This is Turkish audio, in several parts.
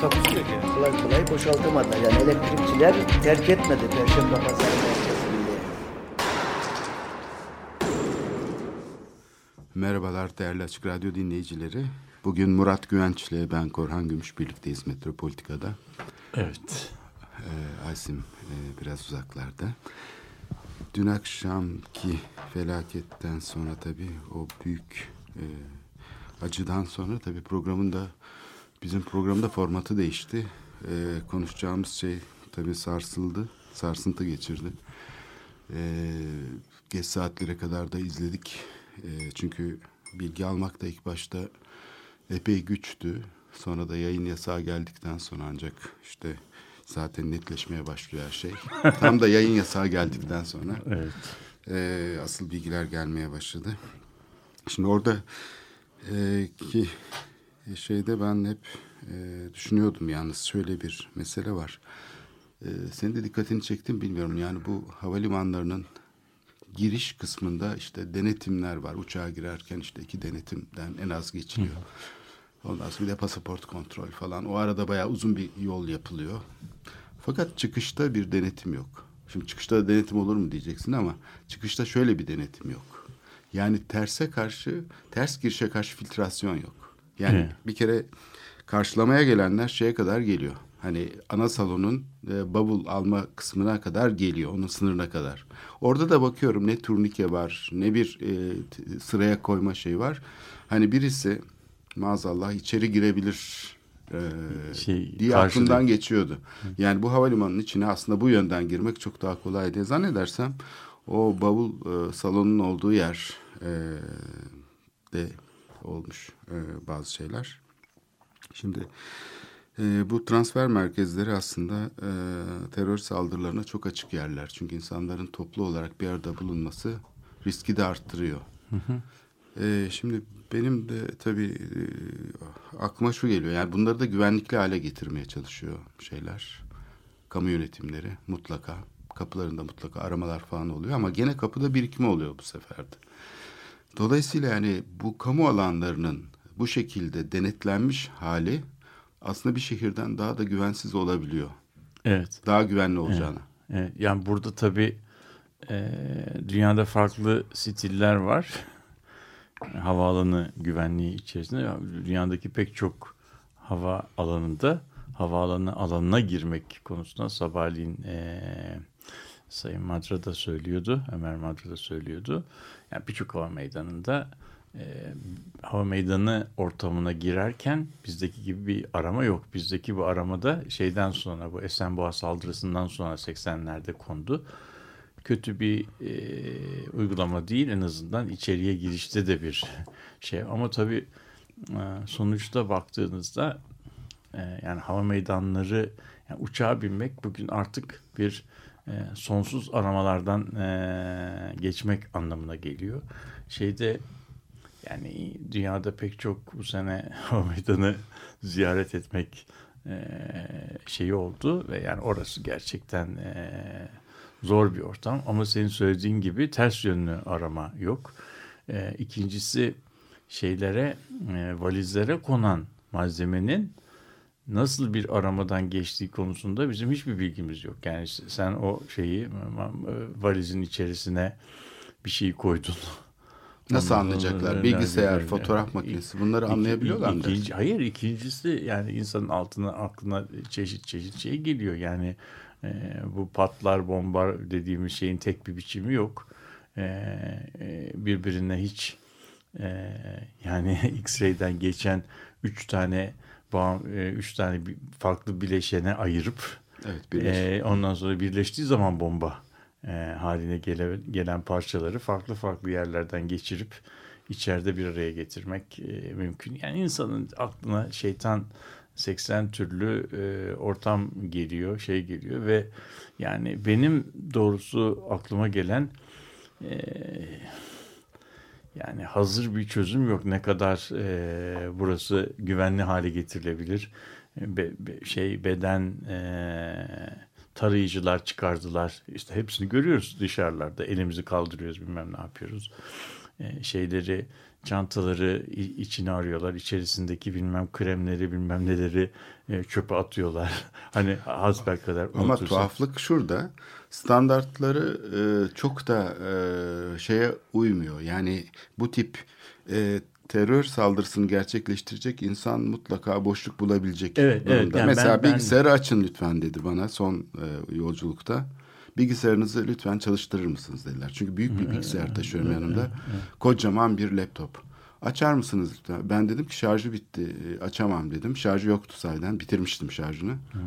Takusuyor ki. kolay kolay boşaltamadılar. Yani elektrikçiler terk etmedi Perşembe Pazarı merkezinde. Merhabalar değerli Açık Radyo dinleyicileri. Bugün Murat Güvenç ile ben Korhan Gümüş birlikteyiz Metropolitika'da. Evet. Ee, Aysim e, biraz uzaklarda. Dün akşamki felaketten sonra tabii o büyük e, acıdan sonra tabii programın da bizim programda formatı değişti. E, konuşacağımız şey tabii sarsıldı, sarsıntı geçirdi. E, geç saatlere kadar da izledik. E, çünkü bilgi almak da ilk başta epey güçtü. Sonra da yayın yasağı geldikten sonra ancak işte zaten netleşmeye başlıyor her şey. Tam da yayın yasağı geldikten sonra Evet. e, asıl bilgiler gelmeye başladı. Şimdi orada e, ki şeyde ben hep e, düşünüyordum yalnız şöyle bir mesele var. E, senin de dikkatini çektim bilmiyorum yani bu havalimanlarının giriş kısmında işte denetimler var. Uçağa girerken işte iki denetimden en az geçiliyor. Ondan sonra bir de pasaport kontrol falan. O arada bayağı uzun bir yol yapılıyor. Fakat çıkışta bir denetim yok. Şimdi çıkışta da denetim olur mu diyeceksin ama çıkışta şöyle bir denetim yok. Yani terse karşı, ters girişe karşı filtrasyon yok. Yani Evet. bir kere karşılamaya gelenler şeye kadar geliyor. Hani ana salonun e, bavul alma kısmına kadar geliyor, onun sınırına kadar. Orada da bakıyorum ne turnike var, ne bir e, sıraya koyma şey var. Hani birisi maazallah içeri girebilir e, Şey, diye karşı aklımdan geçiyordu. Yani bu havalimanının içine aslında bu yönden girmek çok daha kolay diye zannedersem o bavul e, salonun olduğu yer e, de olmuş e, bazı şeyler. Şimdi e, bu transfer merkezleri aslında e, terör saldırılarına çok açık yerler. Çünkü insanların toplu olarak bir arada bulunması riski de arttırıyor. E, şimdi benim de tabii e, aklıma şu geliyor. Yani bunları da güvenlikli hale getirmeye çalışıyor şeyler. Kamu yönetimleri mutlaka. Kapılarında mutlaka aramalar falan oluyor ama gene kapıda birikme oluyor bu sefer de. Dolayısıyla yani bu kamu alanlarının bu şekilde denetlenmiş hali aslında bir şehirden daha da güvensiz olabiliyor. Evet. Daha güvenli olacağına. Evet, Yani burada tabii e, dünyada farklı stiller var. Havaalanı güvenliği içerisinde. Dünyadaki pek çok hava alanında havaalanı alanına girmek konusunda sabahleyin e, Sayın Madra da söylüyordu. Ömer Madra da söylüyordu. Yani birçok hava meydanında e, hava meydanı ortamına girerken bizdeki gibi bir arama yok. Bizdeki bu aramada şeyden sonra bu Esenboğa saldırısından sonra 80'lerde kondu. Kötü bir e, uygulama değil en azından içeriye girişte de bir şey. Ama tabii e, sonuçta baktığınızda e, yani hava meydanları yani uçağa binmek bugün artık bir e, sonsuz aramalardan e, geçmek anlamına geliyor. Şeyde yani dünyada pek çok bu sene hava meydanı ziyaret etmek e, şeyi oldu ve yani orası gerçekten zor bir ortam ama senin söylediğin gibi ters yönlü arama yok. E, ikincisi şeylere valizlere konan malzemenin nasıl bir aramadan geçtiği konusunda bizim hiçbir bilgimiz yok. Yani sen o şeyi e, valizin içerisine bir şey koydun. Nasıl Ondan anlayacaklar? Bilgisayar, fotoğraf makinesi bunları İki- anlayabiliyorlar mı? ikinci- hayır ikincisi yani insanın altına aklına çeşit çeşit şey geliyor. Yani e, bu patlar bombar dediğimiz şeyin tek bir biçimi yok. E, e, birbirine hiç e, yani X-ray'den geçen üç tane bağım, e, üç tane farklı bileşene ayırıp Evet, birleş. e, ondan sonra birleştiği zaman bomba e, haline gele, gelen parçaları farklı farklı yerlerden geçirip içeride bir araya getirmek e, mümkün. Yani insanın aklına şeytan 80 türlü e, ortam geliyor, şey geliyor ve yani benim doğrusu aklıma gelen e, yani hazır bir çözüm yok. Ne kadar e, burası güvenli hale getirilebilir? Be, be, şey beden e, tarayıcılar çıkardılar. İşte hepsini görüyoruz dışarılarda. Elimizi kaldırıyoruz bilmem ne yapıyoruz. E, şeyleri çantaları içine arıyorlar. İçerisindeki bilmem kremleri bilmem neleri çöpe atıyorlar. hani hasbel kadar Ama tuhaflık şurada. Standartları e, çok da e, şeye uymuyor. Yani bu tip e, terör saldırısını gerçekleştirecek insan mutlaka boşluk bulabilecek evet, durumda. Evet, yani Mesela ben, bilgisayarı ben... açın lütfen dedi bana son e, yolculukta. Bilgisayarınızı lütfen çalıştırır mısınız dediler. Çünkü büyük bir bilgisayar taşıyorum yanımda. Kocaman bir laptop. Açar mısınız lütfen? Ben dedim ki şarjı bitti. E, açamam dedim. Şarjı yoktu sayeden. Bitirmiştim şarjını. Hı.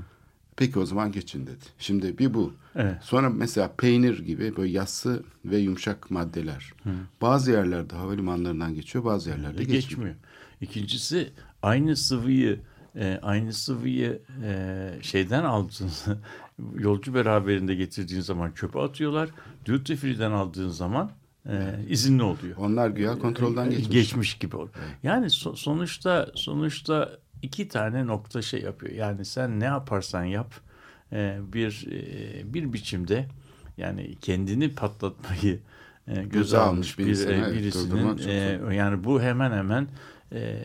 Peki o zaman geçin dedi. Şimdi bir bu. Evet. Sonra mesela peynir gibi böyle yassı ve yumuşak maddeler. Hı. Bazı yerlerde havalimanlarından geçiyor, bazı yerlerde geçmiyor. geçmiyor. İkincisi aynı sıvıyı e, aynı sıvıyı e, şeyden aldığınız yolcu beraberinde getirdiğin zaman çöpe atıyorlar. Duty free'den aldığın zaman e, izinli oluyor. Onlar güya kontrolden geçmiş. Geçmiş gibi oluyor. Yani so, sonuçta sonuçta iki tane nokta şey yapıyor. Yani sen ne yaparsan yap e, bir e, bir biçimde yani kendini patlatmayı e, göze almış bir, e, birisinin e, yani bu hemen hemen e,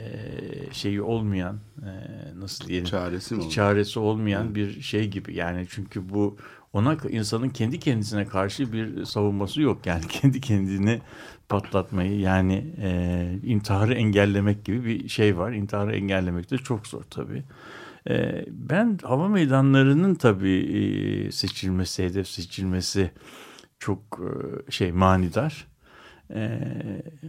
şeyi olmayan e, nasıl diyelim çaresi mi çaresi olmayan Hı. bir şey gibi yani çünkü bu ona insanın kendi kendisine karşı bir savunması yok yani kendi kendini patlatmayı yani e, intiharı engellemek gibi bir şey var intiharı engellemek de çok zor tabii. E, ben hava meydanlarının tabii e, seçilmesi hedef seçilmesi çok e, şey manidar. Ee,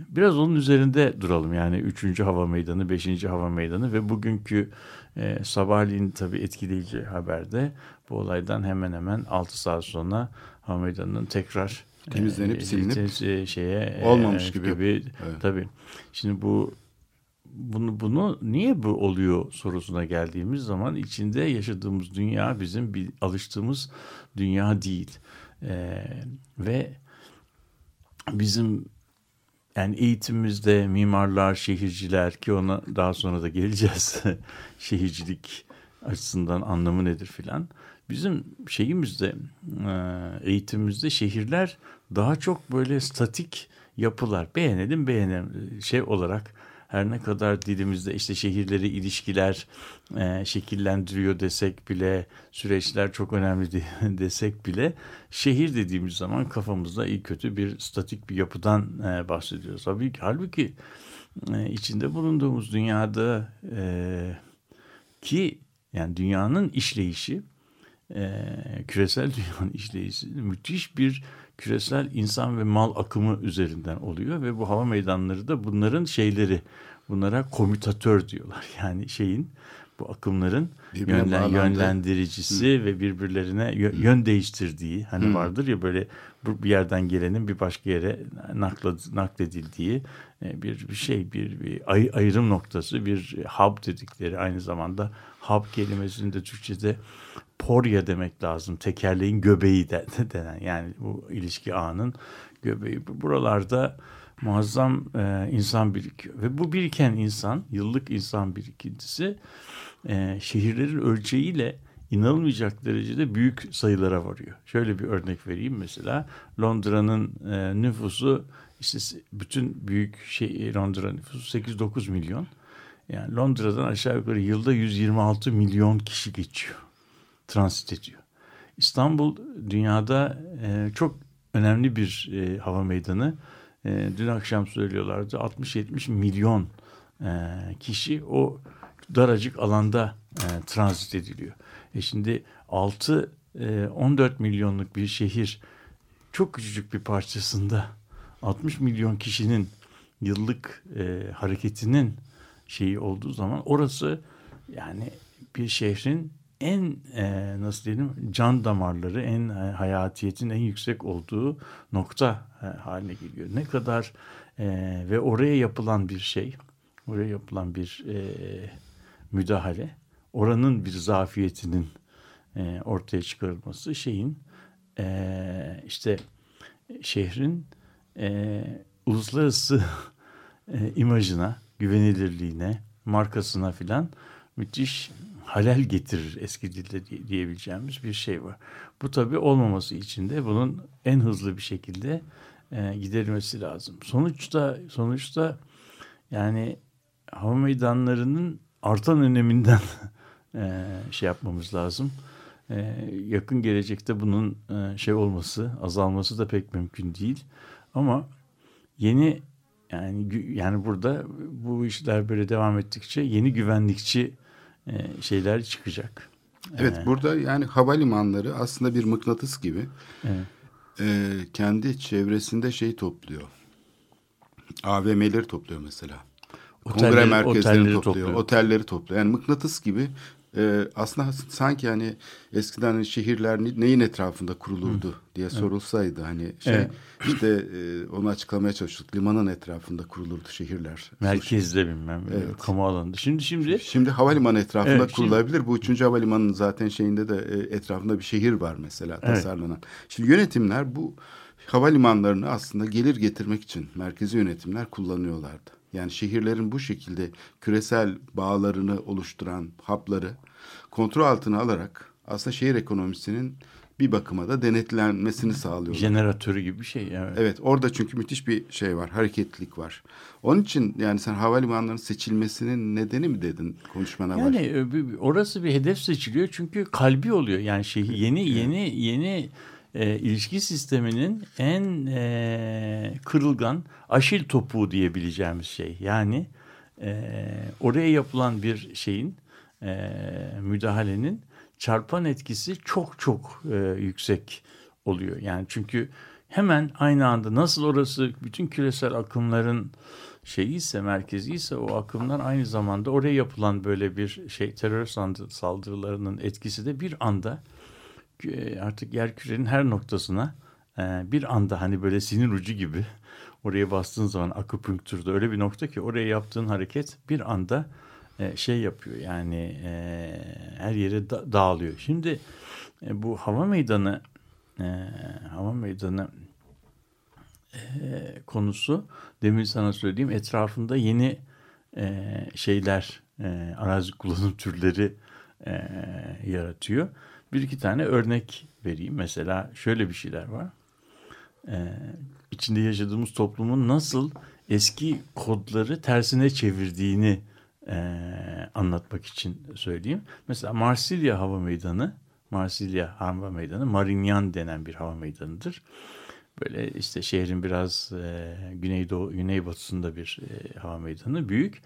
biraz onun üzerinde duralım yani 3. hava meydanı, 5. hava meydanı ve bugünkü e, sabahleyin tabii etkileyici haberde bu olaydan hemen hemen 6 saat sonra hava meydanının tekrar temizlenip e, silinip e, şeye olmamış e, gibi. gibi evet. tabii. Şimdi bu bunu bunu niye bu oluyor sorusuna geldiğimiz zaman içinde yaşadığımız dünya bizim bir alıştığımız dünya değil. Ee, ve bizim yani eğitimimizde mimarlar, şehirciler ki ona daha sonra da geleceğiz. Şehircilik açısından anlamı nedir filan. Bizim şeyimizde e, eğitimimizde şehirler daha çok böyle statik yapılar. Beğenelim beğenelim şey olarak her ne kadar dilimizde işte şehirleri ilişkiler e, şekillendiriyor desek bile süreçler çok önemli desek bile şehir dediğimiz zaman kafamızda iyi kötü bir statik bir yapıdan e, bahsediyoruz. Tabii ki, halbuki e, içinde bulunduğumuz dünyada e, ki yani dünyanın işleyişi e, küresel dünyanın işleyişi müthiş bir küresel insan ve mal akımı üzerinden oluyor ve bu hava meydanları da bunların şeyleri bunlara komütatör diyorlar. Yani şeyin bu akımların yönlen, yönlendiricisi hmm. ve birbirlerine yön değiştirdiği hani hmm. vardır ya böyle bir yerden gelenin bir başka yere nakledildiği e, bir, bir şey bir, bir ay, ayrım noktası bir hub dedikleri aynı zamanda hub kelimesinin de Türkçe'de porya demek lazım tekerleğin göbeği de, denen yani bu ilişki ağının göbeği buralarda muazzam e, insan birikiyor ve bu biriken insan yıllık insan birikintisi e, şehirlerin ölçeğiyle inanılmayacak derecede büyük sayılara varıyor. Şöyle bir örnek vereyim mesela Londra'nın e, nüfusu işte bütün büyük şey Londra nüfusu 8-9 milyon. Yani Londra'dan aşağı yukarı yılda 126 milyon kişi geçiyor. Transit ediyor. İstanbul dünyada e, çok önemli bir e, hava meydanı. E, dün akşam söylüyorlardı 60-70 milyon e, kişi o daracık alanda e, transit ediliyor. E şimdi 6 e, 14 milyonluk bir şehir çok küçücük bir parçasında 60 milyon kişinin yıllık e, hareketinin şeyi olduğu zaman orası yani bir şehrin en e, nasıl diyelim can damarları en e, hayatiyetin en yüksek olduğu nokta e, haline geliyor. Ne kadar e, ve oraya yapılan bir şey, oraya yapılan bir e, müdahale oranın bir zafiyetinin e, ortaya çıkarılması şeyin e, işte şehrin e, uluslararası e, imajına, güvenilirliğine, markasına filan müthiş halel getirir eski dilde diyebileceğimiz bir şey var. Bu tabii olmaması için de bunun en hızlı bir şekilde e, giderilmesi lazım. Sonuçta sonuçta yani hava meydanlarının artan öneminden e, şey yapmamız lazım. E, yakın gelecekte bunun e, şey olması, azalması da pek mümkün değil. Ama yeni yani yani burada bu işler böyle devam ettikçe yeni güvenlikçi şeyler çıkacak. Evet, ee, burada yani havalimanları aslında bir mıknatıs gibi. Evet. E, kendi çevresinde şey topluyor. AVM'leri topluyor mesela. Otelleri, Kongre merkezlerini topluyor, topluyor, otelleri topluyor. Yani mıknatıs gibi e, aslında sanki hani eskiden hani şehirler neyin etrafında kurulurdu Hı. diye sorulsaydı hani şey evet. işte e, onu açıklamaya çalıştık. Limanın etrafında kurulurdu şehirler. Merkezde bilmem evet. kamu alanında. Şimdi şimdi şimdi havalimanı etrafında evet, kurulabilir. Şimdi... Bu üçüncü havalimanının zaten şeyinde de e, etrafında bir şehir var mesela tasarlanan. Evet. Şimdi yönetimler bu havalimanlarını aslında gelir getirmek için merkezi yönetimler kullanıyorlardı. Yani şehirlerin bu şekilde küresel bağlarını oluşturan hapları kontrol altına alarak aslında şehir ekonomisinin bir bakıma da denetlenmesini sağlıyor. Jeneratörü gibi bir şey. Evet. evet orada çünkü müthiş bir şey var, hareketlilik var. Onun için yani sen havalimanlarının seçilmesinin nedeni mi dedin konuşmana yani, var? Yani orası bir hedef seçiliyor çünkü kalbi oluyor. Yani şey yeni yeni yeni e, ilişki sisteminin en e, kırılgan aşil topuğu diyebileceğimiz şey. Yani e, oraya yapılan bir şeyin e, müdahalenin çarpan etkisi çok çok e, yüksek oluyor. Yani çünkü hemen aynı anda nasıl orası bütün küresel akımların şeyi ise merkezi ise o akımlar aynı zamanda oraya yapılan böyle bir şey terör saldırılarının etkisi de bir anda artık yer kürenin her noktasına e, bir anda hani böyle sinir ucu gibi oraya bastığın zaman akupunktürde öyle bir nokta ki oraya yaptığın hareket bir anda e, şey yapıyor yani her yere dağılıyor. Şimdi bu hava meydanı hava meydanı konusu demin sana söylediğim etrafında yeni şeyler arazi kullanım türleri yaratıyor. Bir iki tane örnek vereyim. Mesela şöyle bir şeyler var. Ee, içinde yaşadığımız toplumun nasıl eski kodları tersine çevirdiğini e, anlatmak için söyleyeyim. Mesela Marsilya Hava Meydanı, Marsilya Hava Meydanı, Marignan denen bir hava meydanıdır. Böyle işte şehrin biraz e, güneydoğu, güneybatısında bir e, hava meydanı. Büyük.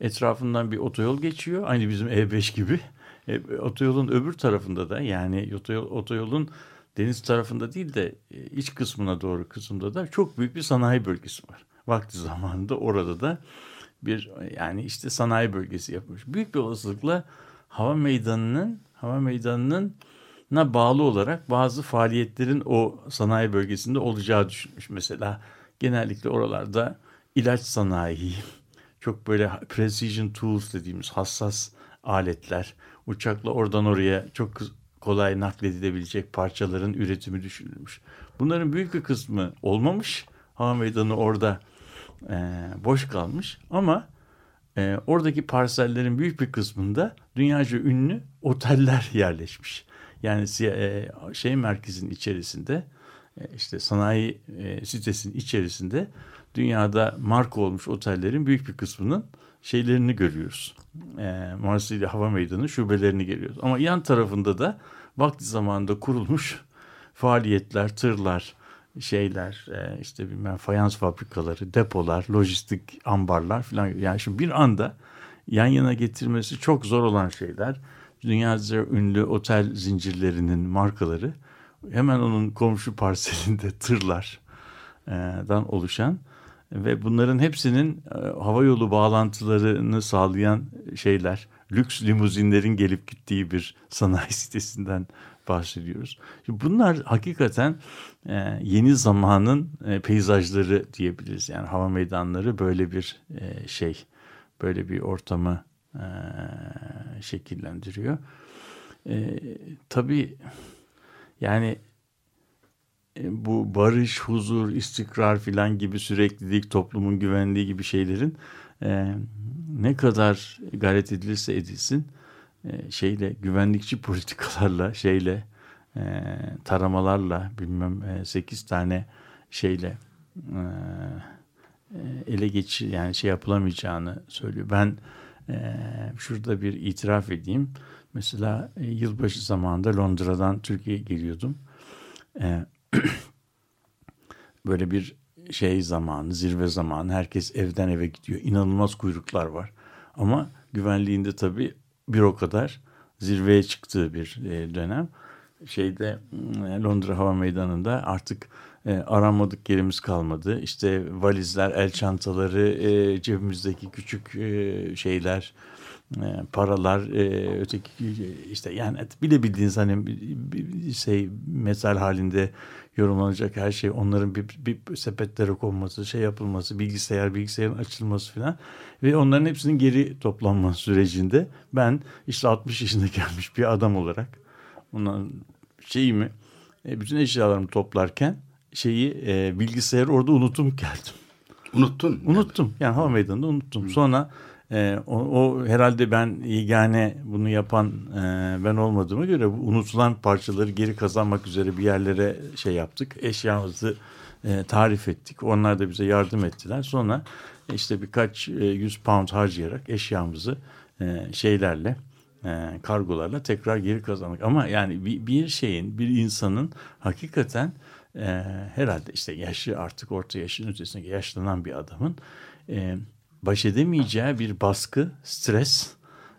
Etrafından bir otoyol geçiyor. Aynı bizim E5 gibi. E, otoyolun öbür tarafında da yani otoyol, otoyolun deniz tarafında değil de e, iç kısmına doğru kısımda da çok büyük bir sanayi bölgesi var. Vakti zamanında orada da bir yani işte sanayi bölgesi yapmış. Büyük bir olasılıkla hava meydanının hava meydanının na bağlı olarak bazı faaliyetlerin o sanayi bölgesinde olacağı düşünmüş. Mesela genellikle oralarda ilaç sanayi, çok böyle precision tools dediğimiz hassas aletler, uçakla oradan oraya çok kolay nakledilebilecek parçaların üretimi düşünülmüş. Bunların büyük bir kısmı olmamış. Hava meydanı orada e, boş kalmış ama e, oradaki parsellerin büyük bir kısmında dünyaca ünlü oteller yerleşmiş. Yani e, şey merkezin içerisinde e, işte sanayi e, sitesinin içerisinde dünyada marka olmuş otellerin büyük bir kısmının şeylerini görüyoruz. E, Marsilya Hava Meydanı şubelerini görüyoruz. Ama yan tarafında da vakti zamanında kurulmuş faaliyetler, tırlar, şeyler, e, işte bilmem fayans fabrikaları, depolar, lojistik ambarlar falan. Yani şimdi bir anda yan yana getirmesi çok zor olan şeyler. Dünyaca ünlü otel zincirlerinin markaları hemen onun komşu parselinde tırlardan oluşan ve bunların hepsinin e, hava yolu bağlantılarını sağlayan şeyler, lüks limuzinlerin gelip gittiği bir sanayi sitesinden bahsediyoruz. Bunlar hakikaten e, yeni zamanın e, peyzajları diyebiliriz. Yani hava meydanları böyle bir şey, böyle bir ortamı şekillendiriyor. Tabii yani bu barış, huzur, istikrar filan gibi süreklilik, toplumun güvenliği gibi şeylerin e, ne kadar gayret edilirse edilsin e, şeyle güvenlikçi politikalarla şeyle e, taramalarla bilmem e, 8 tane şeyle e, e, ele geç yani şey yapılamayacağını söylüyor. Ben e, şurada bir itiraf edeyim. Mesela e, yılbaşı zamanında Londra'dan Türkiye'ye geliyordum. E, böyle bir şey zamanı, zirve zamanı. Herkes evden eve gidiyor. İnanılmaz kuyruklar var. Ama güvenliğinde tabii bir o kadar zirveye çıktığı bir e, dönem. Şeyde e, Londra Hava Meydanı'nda artık e, aranmadık yerimiz kalmadı. İşte valizler, el çantaları, e, cebimizdeki küçük şeyler, paralar, öteki işte yani bilebildiğiniz hani bir şey metal halinde yorumlanacak her şey onların bir, bir sepetlere konması, şey yapılması, bilgisayar, bilgisayarın açılması falan ve onların hepsinin geri toplanma sürecinde ben işte 60 yaşında gelmiş bir adam olarak ondan şeyimi e, bütün eşyalarımı toplarken şeyi e, bilgisayarı orada unutum geldim. Unuttun. Unuttum. Yani hava meydanında unuttum. Sonra e, o, o herhalde ben yegane bunu yapan e, ben olmadığıma göre unutulan parçaları geri kazanmak üzere bir yerlere şey yaptık. Eşyamızı e, tarif ettik. Onlar da bize yardım ettiler. Sonra işte birkaç e, yüz pound harcayarak eşyamızı e, şeylerle e, kargolarla tekrar geri kazandık. Ama yani bir, bir şeyin bir insanın hakikaten e, herhalde işte yaşı artık orta yaşın ötesinde yaşlanan bir adamın e, baş edemeyeceği bir baskı, stres,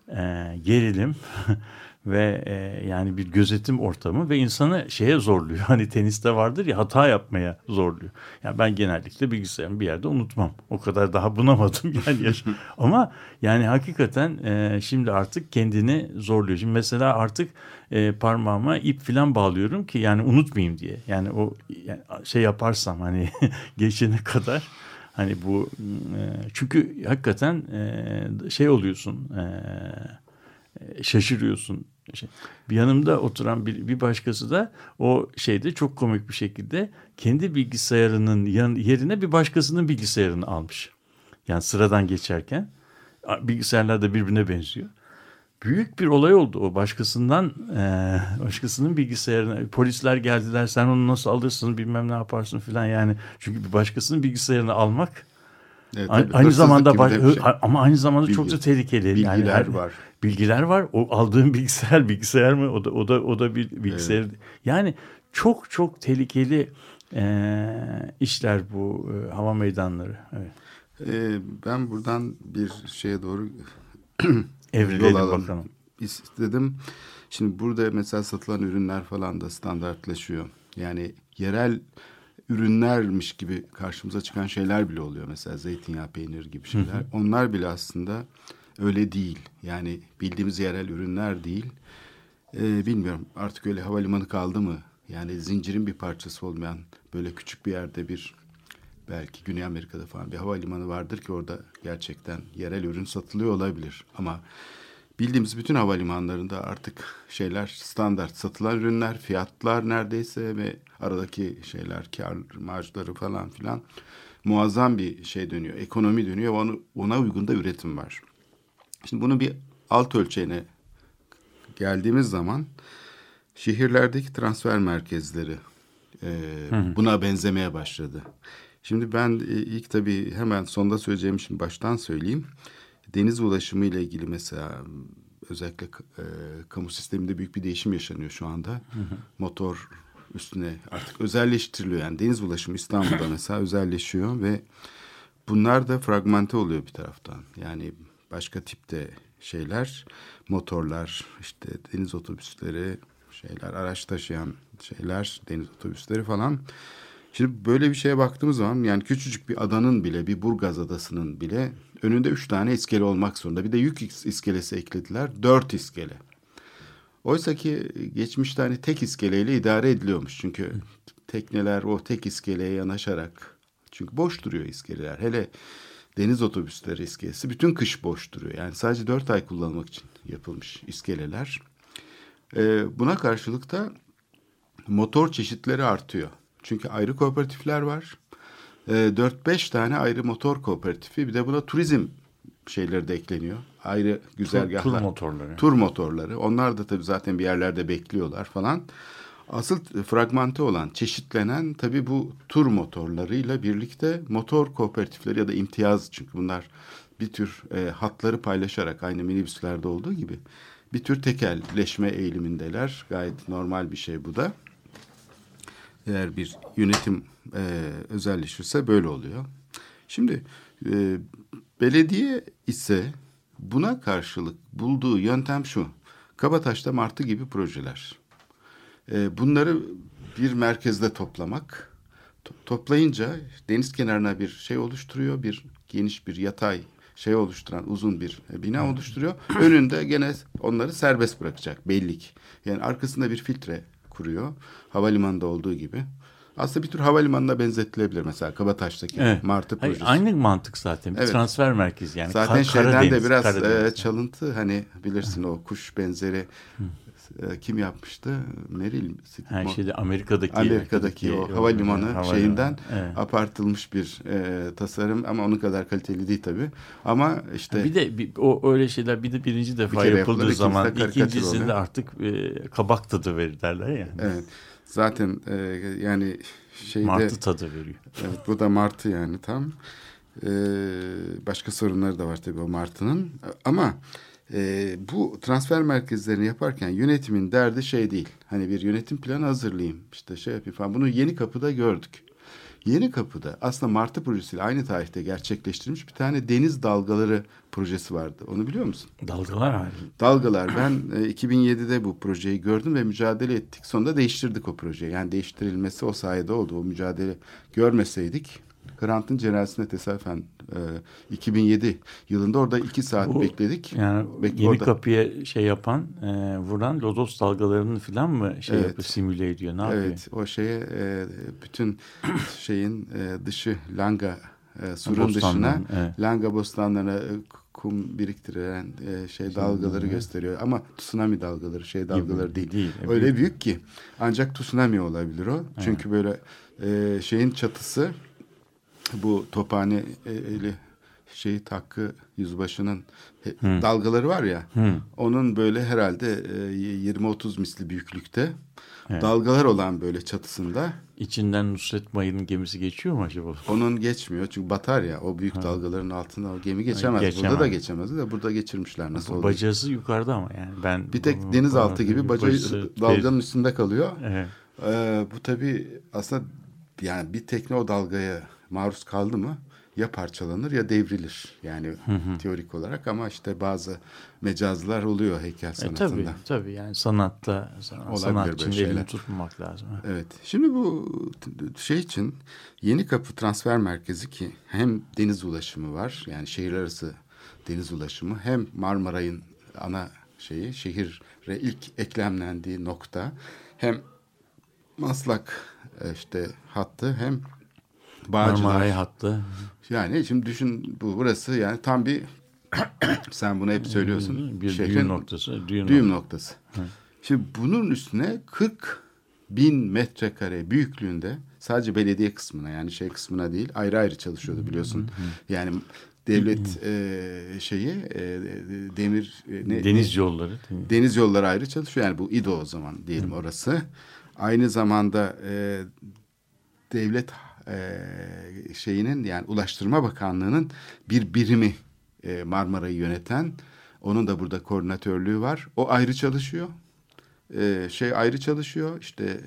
e, gerilim ve e, yani bir gözetim ortamı ve insanı şeye zorluyor. Hani teniste vardır ya hata yapmaya zorluyor. Yani ben genellikle bilgisayarımı bir yerde unutmam. O kadar daha bunamadım yani. Ama yani hakikaten e, şimdi artık kendini zorluyor. Şimdi mesela artık e, parmağıma ip falan bağlıyorum ki yani unutmayayım diye. Yani o yani şey yaparsam hani geçene kadar Hani bu e, çünkü hakikaten e, şey oluyorsun e, şaşırıyorsun. Şey, bir yanımda oturan bir, bir başkası da o şeyde çok komik bir şekilde kendi bilgisayarının yan, yerine bir başkasının bilgisayarını almış. Yani sıradan geçerken bilgisayarlar da birbirine benziyor. Büyük bir olay oldu o başkasından e, başkasının bilgisayarına polisler geldiler sen onu nasıl alırsın bilmem ne yaparsın filan yani çünkü bir başkasının bilgisayarını almak Evet, tabii, aynı zamanda baş- şey. ama aynı zamanda çok Bilgi- da tehlikeli. bilgiler yani her- var. Bilgiler var. O aldığın bilgisayar bilgisayar mı? O da o da o da bir bilgisayar. Yani çok çok tehlikeli e, işler bu e, hava meydanları. Evet. Ee, ben buradan bir şeye doğru Evrilelim yol alalım bakalım. istedim. Şimdi burada mesela satılan ürünler falan da standartlaşıyor. Yani yerel ürünlermiş gibi karşımıza çıkan şeyler bile oluyor. Mesela zeytinyağı, peynir gibi şeyler. Onlar bile aslında öyle değil. Yani bildiğimiz yerel ürünler değil. Ee, bilmiyorum artık öyle havalimanı kaldı mı? Yani zincirin bir parçası olmayan böyle küçük bir yerde bir belki Güney Amerika'da falan bir havalimanı vardır ki orada gerçekten yerel ürün satılıyor olabilir. Ama bildiğimiz bütün havalimanlarında artık şeyler standart satılan ürünler, fiyatlar neredeyse ve aradaki şeyler, kar marjları falan filan muazzam bir şey dönüyor. Ekonomi dönüyor ve onu, ona uygun da üretim var. Şimdi bunu bir alt ölçeğine geldiğimiz zaman şehirlerdeki transfer merkezleri e, buna benzemeye başladı. Şimdi ben e, ilk tabii hemen sonda söyleyeceğim için baştan söyleyeyim. Deniz ulaşımı ile ilgili mesela özellikle e, kamu sisteminde büyük bir değişim yaşanıyor şu anda. Motor üstüne artık özelleştiriliyor. Yani deniz ulaşımı İstanbul'da mesela özelleşiyor ve bunlar da fragmente oluyor bir taraftan. Yani başka tipte şeyler, motorlar, işte deniz otobüsleri, şeyler, araç taşıyan şeyler, deniz otobüsleri falan. Şimdi böyle bir şeye baktığımız zaman yani küçücük bir adanın bile, bir Burgaz adasının bile önünde üç tane iskele olmak zorunda. Bir de yük iskelesi eklediler, dört iskele. Oysa ki geçmişte hani tek iskeleyle idare ediliyormuş. Çünkü tekneler o tek iskeleye yanaşarak, çünkü boş duruyor iskeleler. Hele deniz otobüsleri iskelesi bütün kış boş duruyor. Yani sadece dört ay kullanmak için yapılmış iskeleler. Ee, buna karşılık da motor çeşitleri artıyor. Çünkü ayrı kooperatifler var. Ee, 4-5 tane ayrı motor kooperatifi bir de buna turizm şeyleri de ekleniyor. Ayrı güzergahlar. tur motorları. Tur motorları. Onlar da tabii zaten bir yerlerde bekliyorlar falan. Asıl fragmente olan, çeşitlenen tabii bu tur motorlarıyla birlikte motor kooperatifleri ya da imtiyaz çünkü bunlar bir tür e, hatları paylaşarak aynı minibüslerde olduğu gibi bir tür tekelleşme eğilimindeler. Gayet normal bir şey bu da. Eğer bir yönetim e, özelleşirse böyle oluyor. Şimdi e, belediye ise buna karşılık bulduğu yöntem şu. Kabataş'ta Martı gibi projeler. E, bunları bir merkezde toplamak. To- toplayınca deniz kenarına bir şey oluşturuyor. Bir geniş bir yatay şey oluşturan uzun bir e, bina oluşturuyor. Önünde gene onları serbest bırakacak belli ki. Yani arkasında bir filtre kuruyor. Havalimanında olduğu gibi. Aslında bir tür havalimanına benzetilebilir mesela Kabataş'taki Evet. Martı Hayır, projesi. aynı mantık zaten. Bir Evet. transfer merkezi yani. Zaten Ka- şeyden Karadeniz, de biraz Karadeniz. e, çalıntı hani bilirsin o kuş benzeri e, kim yapmıştı? Meril. Her şeyde Amerika'daki Amerika'daki o havalimanı havalimanı, şeyinden evet. apartılmış bir e, tasarım ama onun kadar kaliteli değil tabii. Ama işte Bir de bir, o öyle şeyler bir de birinci defa kere yapıldığı yapılır, zaman ikincisinde oluyor. artık e, kabak tadı verir derler ya. evet, zaten e, yani şeyde Martı tadı veriyor. Evet bu da martı yani tam. Ee, başka sorunları da var tabii o martının. Ama e, bu transfer merkezlerini yaparken yönetimin derdi şey değil. Hani bir yönetim planı hazırlayayım işte şey yapayım falan. Bunu Yeni Kapı'da gördük. Yeni Kapı'da aslında Martı projesiyle aynı tarihte gerçekleştirilmiş bir tane deniz dalgaları projesi vardı. Onu biliyor musun? Dalgalar hali. Dalgalar. Ben e, 2007'de bu projeyi gördüm ve mücadele ettik. Sonunda değiştirdik o projeyi. Yani değiştirilmesi o sayede oldu. O mücadele görmeseydik Grant'ın cenazesine tesadüfen e, 2007 yılında orada iki saat Bu, bekledik. Yani Bek- yeni orada- kapıya şey yapan, e, vuran lodos dalgalarını falan mı şey Evet. yapıyor, simüle ediyor? Ne yapıyor? Evet o şeye e, bütün şeyin e, dışı Langa e, surun dışına evet. Langa bostanlarına e, kum biriktiren e, şey dalgaları gösteriyor. Ama tsunami dalgaları şey dalgaları değil. değil. E, Öyle büyük. ki ancak tsunami olabilir o. Çünkü böyle e, şeyin çatısı bu tophane e, şehit Hakkı Yüzbaşı'nın he- dalgaları var ya. Onun böyle herhalde e, 20-30 misli büyüklükte dalgalar olan böyle çatısında. İçinden Nusret Mayı'nın gemisi geçiyor mu acaba? Onun geçmiyor çünkü batar ya o büyük dalgaların altında o gemi geçemez. geçemez. Burada da geçemez de burada geçirmişler nasıl oldu? Bacası yukarıda ama yani ben... Bir tek denizaltı gibi baca Bacası- dalganın üstünde kalıyor. Evet. Ee, bu tabii aslında yani bir tekne o dalgaya maruz kaldı mı ya parçalanır ya devrilir. Yani teorik olarak ama işte bazı mecazlar oluyor heykel E, sanatında. tabii tabii yani sanatta san- Olabilir sanatçının böyle elini tutmamak lazım. Evet. Şimdi bu şey için Yeni Kapı Transfer Merkezi ki hem deniz ulaşımı var yani şehir arası deniz ulaşımı hem Marmaray'ın ana şeyi şehire ilk eklemlendiği nokta hem Maslak e, işte hattı hem Bağcılar. Marmaray hattı. Yani şimdi düşün bu burası yani tam bir sen bunu hep söylüyorsun. Bir şehrin düğün noktası. Düğün, düğüm noktası. Şimdi bunun üstüne 40 bin metrekare büyüklüğünde sadece belediye kısmına yani şey kısmına değil ayrı ayrı çalışıyordu biliyorsun. Yani devlet e, şeyi e, demir e, ne, Deniz yolları. deniz yolları ayrı çalışıyor. Yani bu İDO o zaman diyelim orası. Aynı zamanda e, devlet e, şeyinin yani Ulaştırma Bakanlığı'nın bir birimi e, Marmara'yı yöneten. Onun da burada koordinatörlüğü var. O ayrı çalışıyor. E, şey ayrı çalışıyor. İşte e,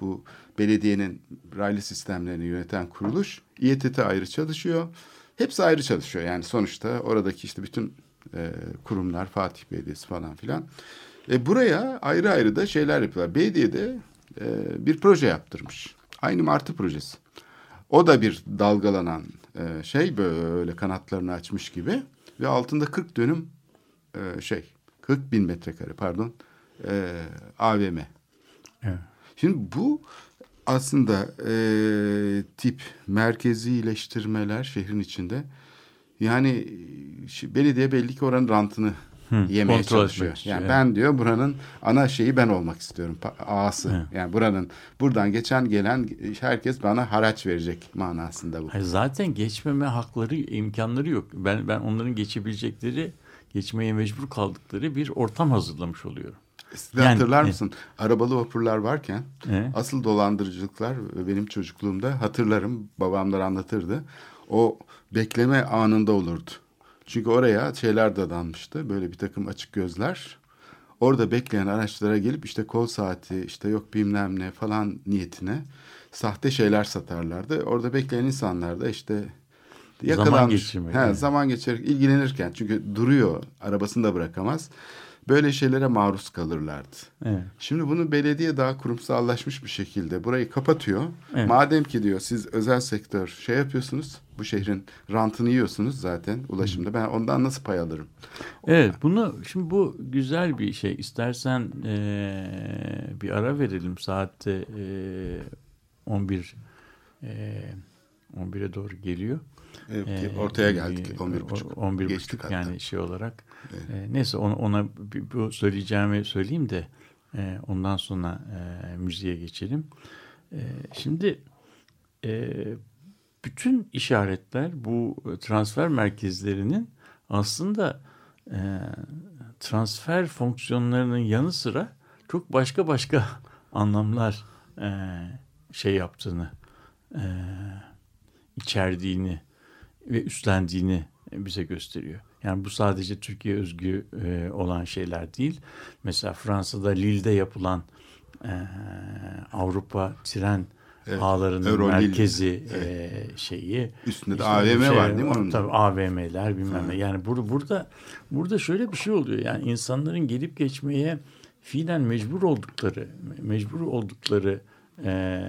bu belediyenin raylı sistemlerini yöneten kuruluş. İETT ayrı çalışıyor. Hepsi ayrı çalışıyor. Yani sonuçta oradaki işte bütün e, kurumlar, Fatih Belediyesi falan filan. E, buraya ayrı ayrı da şeyler yapıyorlar. Belediye de e, bir proje yaptırmış. Aynı Martı projesi. O da bir dalgalanan e, şey böyle kanatlarını açmış gibi ve altında 40 dönüm e, şey 40 bin metrekare pardon e, AVM. Evet. Şimdi bu aslında e, tip merkezileştirmeler şehrin içinde Yani e, belediye belli ki oranın rantını yemeye kontrol çalışıyor. istiyor, Yani evet. ben diyor buranın ana şeyi ben olmak istiyorum. Ağası. Evet. Yani buranın buradan geçen gelen herkes bana haraç verecek manasında bu. Hayır, zaten geçmeme hakları, imkanları yok. Ben ben onların geçebilecekleri, geçmeye mecbur kaldıkları bir ortam hazırlamış oluyorum. Eskiden Yani- hatırlar e- mısın? Arabalı vapurlar varken E? asıl dolandırıcılıklar benim çocukluğumda hatırlarım. Babamlar anlatırdı. O bekleme anında olurdu. Çünkü oraya şeyler dadanmıştı. Böyle bir takım açık gözler. Orada bekleyen araçlara gelip işte kol saati işte yok bilmem ne falan niyetine sahte şeyler satarlardı. Orada bekleyen insanlar da işte yakalanmış. geçirmek, He. Zaman geçirerek ilgilenirken çünkü duruyor arabasını da bırakamaz. Böyle şeylere maruz kalırlardı. Evet. Şimdi bunu belediye daha kurumsallaşmış bir şekilde burayı kapatıyor. Evet. Madem ki diyor siz özel sektör şey yapıyorsunuz, bu şehrin rantını yiyorsunuz zaten ulaşımda. Ben ondan nasıl pay alırım? Evet bunu şimdi bu güzel bir şey. İstersen eee, bir ara verelim saatte eee 11 eee 11'e doğru geliyor. Evet, Eee, ortaya geldik. eee, 11.30. 11 Geçtik buçuk yani şey olarak. Eee, neyse ona, ona bu söyleyeceğimi söyleyeyim de eee, ondan sonra eee, müziğe geçelim. Eee, şimdi eee, bütün işaretler bu transfer merkezlerinin aslında e, transfer fonksiyonlarının yanı sıra çok başka başka anlamlar e, şey yaptığını, e, içerdiğini ve üstlendiğini bize gösteriyor. Yani bu sadece Türkiye özgü e, olan şeyler değil. Mesela Fransa'da Lille'de yapılan e, Avrupa tren Evet, ağlarının Eurolille. merkezi e, şeyi. Üstünde de AVM şey, var değil mi onun? Tabii AVM'ler bilmem ne. Yani bur burada burada şöyle bir şey oluyor. Yani insanların gelip geçmeye fiilen mecbur oldukları mecbur oldukları e,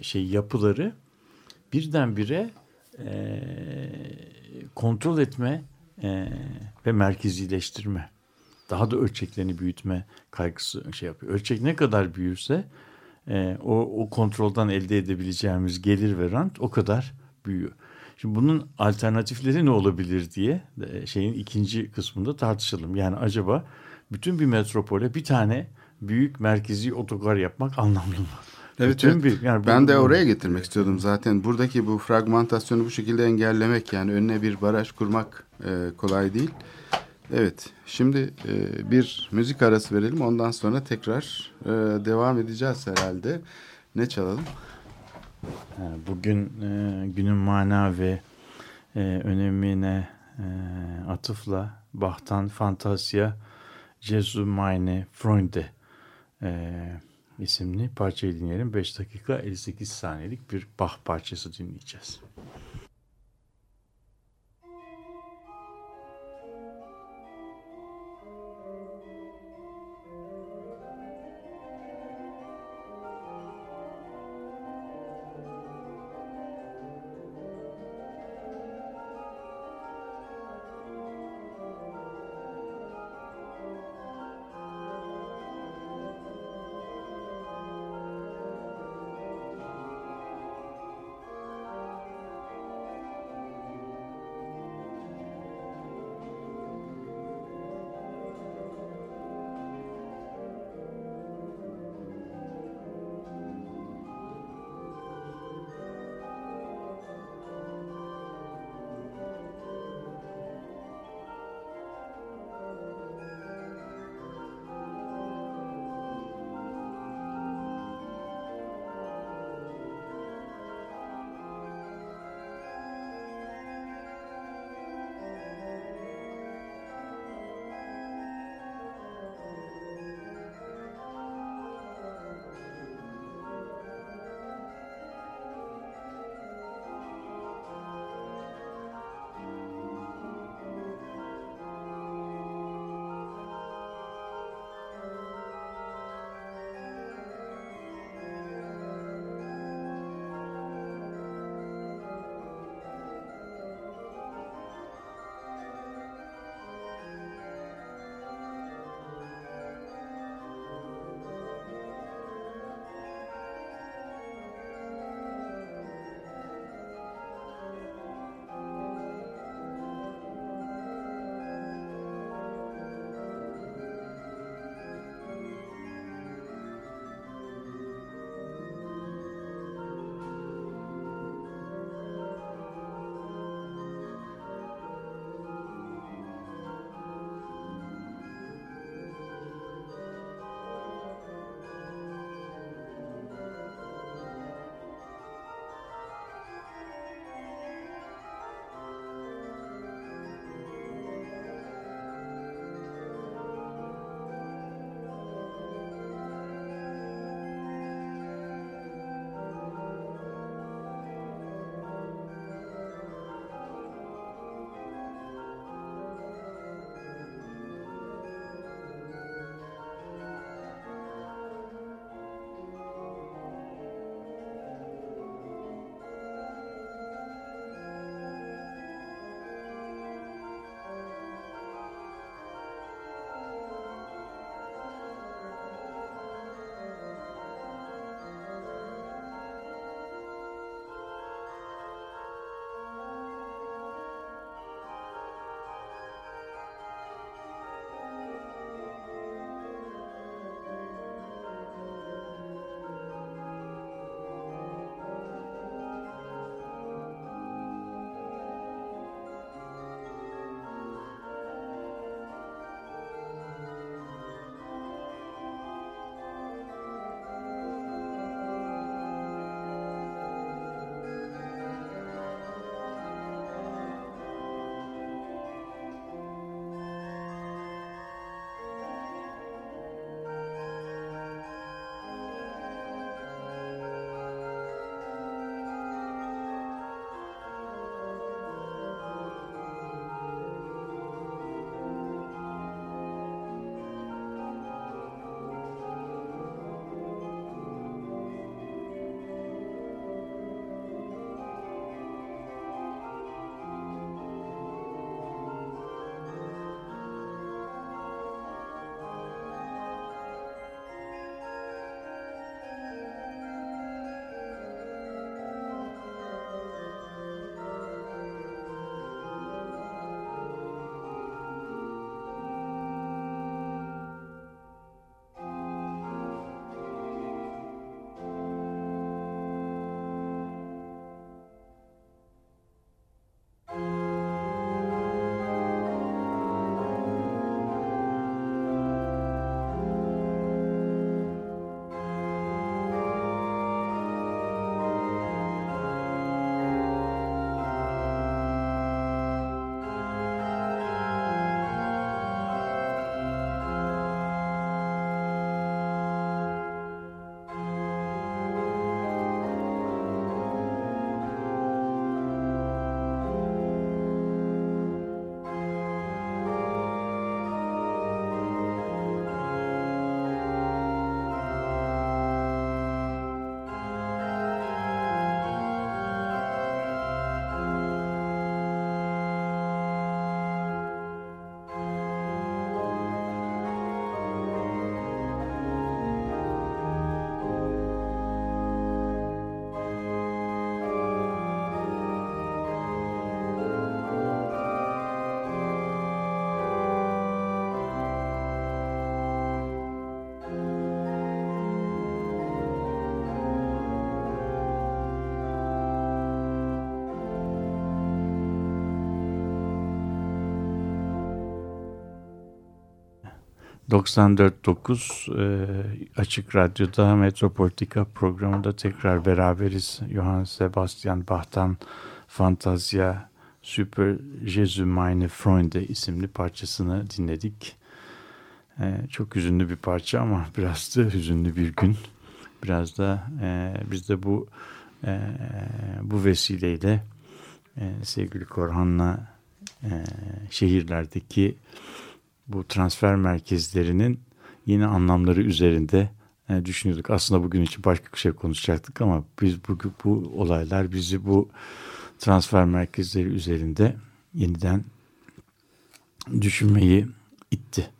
şey yapıları birdenbire e, kontrol etme e, ve merkezileştirme daha da ölçeklerini büyütme kaygısı şey yapıyor. Ölçek ne kadar büyürse e, o, o kontroldan elde edebileceğimiz gelir ve rant o kadar büyüyor. Şimdi bunun alternatifleri ne olabilir diye e, şeyin ikinci kısmında tartışalım. Yani acaba bütün bir metropole bir tane büyük merkezi otogar yapmak anlamlı mı? Evet, Bütün evet. bir- yani ben bu- de oraya getirmek istiyordum zaten. Buradaki bu fragmentasyonu bu şekilde engellemek yani önüne bir baraj kurmak e, kolay değil. Evet, şimdi e, bir müzik arası verelim. Ondan sonra tekrar e, devam edeceğiz herhalde. Ne çalalım? Bugün e, günün mana ve e, önemine e, atıfla Bach'tan Fantasia Jesu meine Freunde e, isimli parçayı dinleyelim. 5 dakika 58 saniyelik bir Bach parçası dinleyeceğiz. 94.9 e, Açık Radyo'da Metropolitika programında tekrar beraberiz. Johann Sebastian Bach'tan Fantazia Super Jesu Meine Freunde isimli parçasını dinledik. E, çok hüzünlü bir parça ama biraz da hüzünlü bir gün. Biraz da e, biz de bu e, bu vesileyle e, sevgili Korhan'la e, şehirlerdeki bu transfer merkezlerinin yeni anlamları üzerinde e, düşünüyorduk. Aslında bugün için başka bir şey konuşacaktık ama biz bu, bu olaylar bizi bu transfer merkezleri üzerinde yeniden düşünmeyi itti.